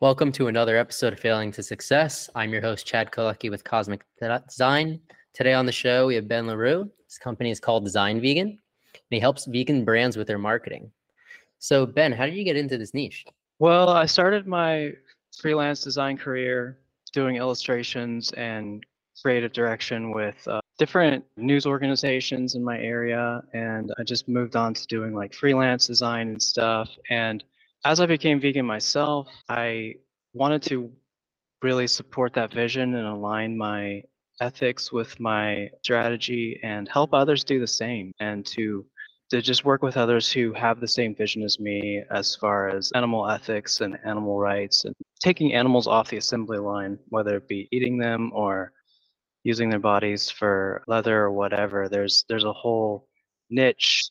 Welcome to another episode of Failing to Success. I'm your host, Chad Kaleky with Cosmic Design. Today on the show, we have Ben Larrew. His company is called Design Vegan, and he helps vegan brands with their marketing. So, Ben, how did you get into this niche? Well, I started my freelance design career doing illustrations and creative direction with uh, different news organizations in my area. And I just moved on to doing like freelance design and stuff. And as I became vegan myself, I wanted to really support that vision and align my ethics with my strategy and help others do the same and to to just work with others who have the same vision as me as far as animal ethics and animal rights and taking animals off the assembly line whether it be eating them or using their bodies for leather or whatever. There's there's a whole niche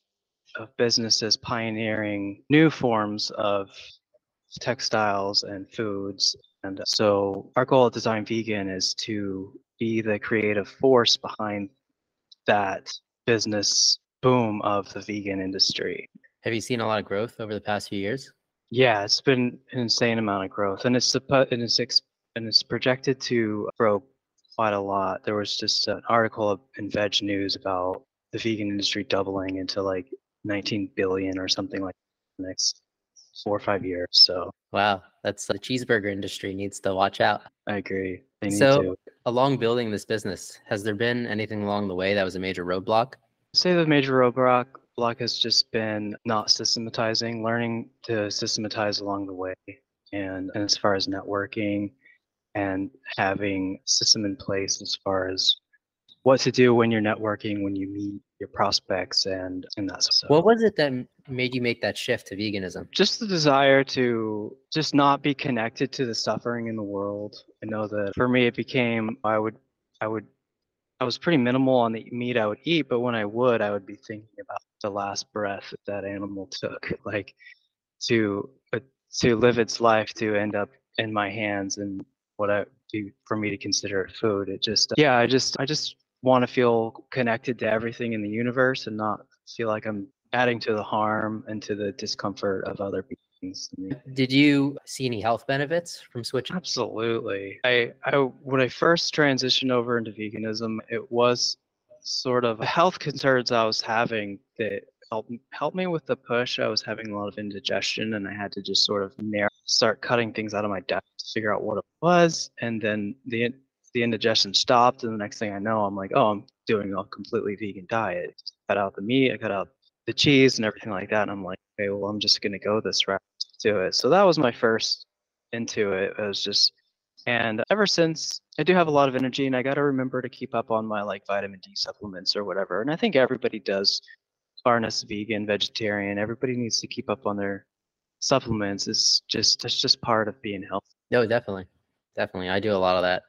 of businesses pioneering new forms of textiles and foods. And uh, so our goal at Design Vegan is to be the creative force behind that business boom of the vegan industry. Have you seen a lot of growth over the past few years? Yeah, it's been an insane amount of growth, and it's and it's and it's projected to grow quite a lot. There was just an article in VegNews about the vegan industry doubling into like 19 billion or something like the next four or five years. So wow, that's the cheeseburger industry needs to watch out. I agree. so to. along building this business, has there been anything along the way that was a major roadblock? I'd say the major roadblock block has just been not systematizing, learning to systematize along the way. And, and as far as networking and having system in place as far as what to do when you're networking, when you meet your prospects, and and that's so. What was it that made you make that shift to veganism? Just the desire to just not be connected to the suffering in the world. I know that for me, it became I would I would I was pretty minimal on the meat I would eat, but when I would, I would be thinking about the last breath that that animal took, like to uh, to live its life to end up in my hands and what I do for me to consider food. It just yeah, I just I just want to feel connected to everything in the universe and not feel like I'm adding to the harm and to the discomfort of other beings. Uh, did you see any health benefits from switching? Absolutely. I, I when I first transitioned over into veganism, it was sort of health concerns I was having that helped help me with the push. I was having a lot of indigestion and I had to just sort of narrow, start cutting things out of my diet to figure out what it was. And then the the indigestion stopped, and the next thing I know, I'm like, oh, I'm doing a completely vegan diet. cut out the meat, I cut out the cheese and everything like that. And I'm like, okay, well, I'm just gonna go this route to it. So that was my first into it. It was just, and ever since, I do have a lot of energy, and I got to remember to keep up on my like vitamin D supplements or whatever. And I think everybody does. Farness, vegan, vegetarian, everybody needs to keep up on their supplements. It's just it's just part of being healthy. No, definitely, definitely. I do a lot of that.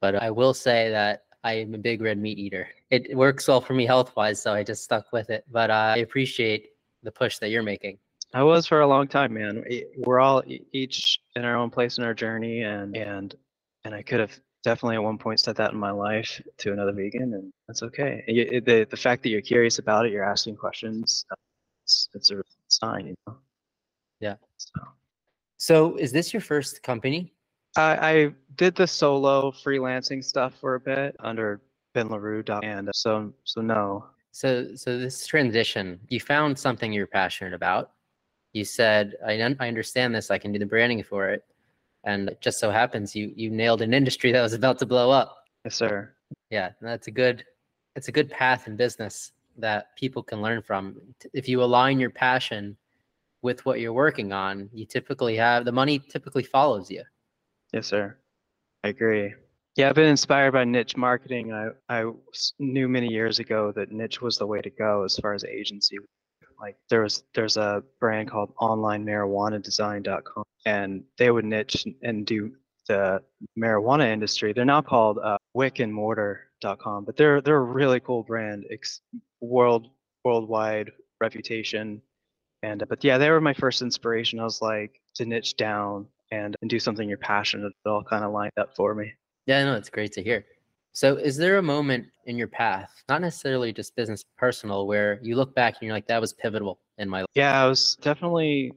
But I will say that I am a big red meat eater. It works well for me health wise, so I just stuck with it. But uh, I appreciate the push that you're making. I was for a long time, man. We're all each in our own place in our journey, and and and I could have definitely at one point said that in my life to another vegan, and that's okay. the the fact that you're curious about it, you're asking questions, it's, it's a sign, you know. Yeah. So. so, is this your first company? I, I did the solo freelancing stuff for a bit under Ben Larrew, and uh, so so no. So so this transition, you found something you're passionate about. You said, I, I understand this. I can do the branding for it, and it just so happens you you nailed an industry that was about to blow up. Yes, sir. Yeah, that's a good it's a good path in business that people can learn from. If you align your passion with what you're working on, you typically have the money typically follows you. Yes, sir. I agree. Yeah, I've been inspired by niche marketing. I, I knew many years ago that niche was the way to go as far as agency. Like there was there's a brand called onlinemarijuanadesign.com and they would niche and do the marijuana industry. They're now called uh, wickandmortar.com, but they're they're a really cool brand, ex- world worldwide reputation. And but yeah, they were my first inspiration. I was like to niche down and, and do something you're passionate it all kind of lined up for me yeah no it's great to hear so is there a moment in your path not necessarily just business personal where you look back and you're like that was pivotal in my life yeah it was definitely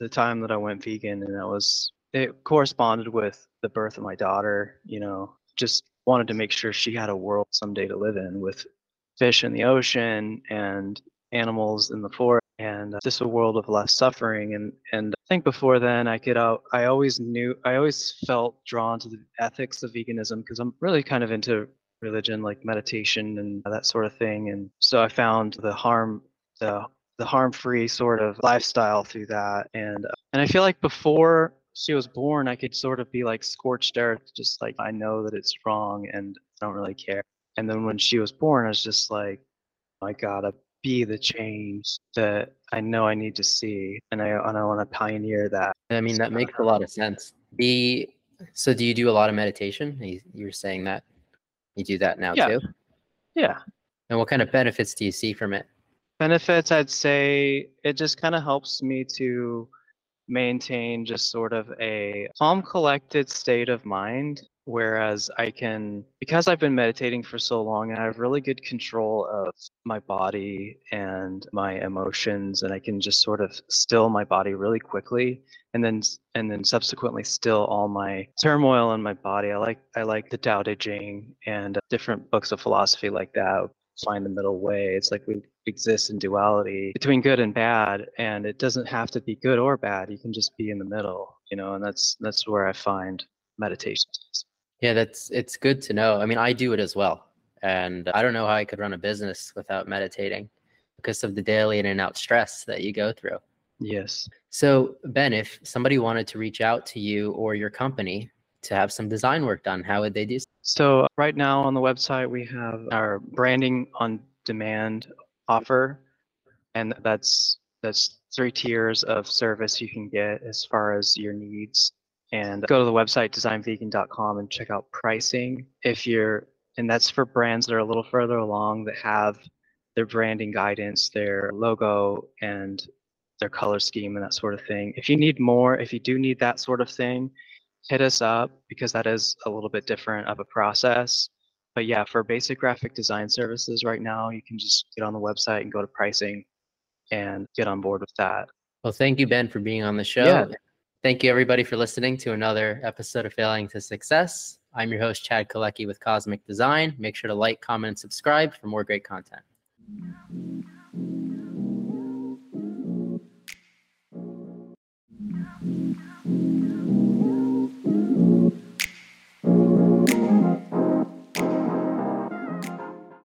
the time that i went vegan and that was it corresponded with the birth of my daughter. You know, just wanted to make sure she had a world someday to live in with fish in the ocean and animals in the forest and uh, just a world of less suffering and and I think before then I could out I always knew I always felt drawn to the ethics of veganism because I'm really kind of into religion like meditation and that sort of thing and so I found the harm the the harm-free sort of lifestyle through that and uh, and I feel like before she was born I could sort of be like scorched earth just like I know that it's wrong and I don't really care and then when she was born I was just like oh I gotta be the change that I know I need to see, and I and I want to pioneer that. I mean, that makes a lot of sense. The so, do you do a lot of meditation? You, you're saying that you do that now Yeah. too. Yeah, And what kind of benefits do you see from it? benefits. I'd say it just kind of helps me to maintain just sort of a calm, collected state of mind. Whereas I can, because I've been meditating for so long, and I have really good control of my body and my emotions, and I can just sort of still my body really quickly, and then and then subsequently still all my turmoil in my body. I like I like the Tao Te Ching and uh, different books of philosophy like that. Find the middle way. It's like we exist in duality between good and bad, and it doesn't have to be good or bad. You can just be in the middle, you know. And that's that's where I find meditation. Yeah, that's it's good to know. I mean, I do it as well, and I don't know how I could run a business without meditating because of the daily in and out stress that you go through. Yes. So, Ben, if somebody wanted to reach out to you or your company to have some design work done, how would they do? so? So right now on the website we have our branding on demand offer, and that's that's three tiers of service you can get as far as your needs. And go to the website designvegan.com and check out pricing if you're and that's for brands that are a little further along that have their branding guidance, their logo and their color scheme and that sort of thing. If you need more, if you do need that sort of thing, hit us up because that is a little bit different of a process. But yeah, for basic graphic design services right now, you can just get on the website and go to pricing and get on board with that. Well, thank you, Ben, for being on the show. Yeah. Thank you, everybody, for listening to another episode of Failing to Success. I'm your host, Chad Kaleky with Cosmic Design. Make sure to like, comment, and subscribe for more great content.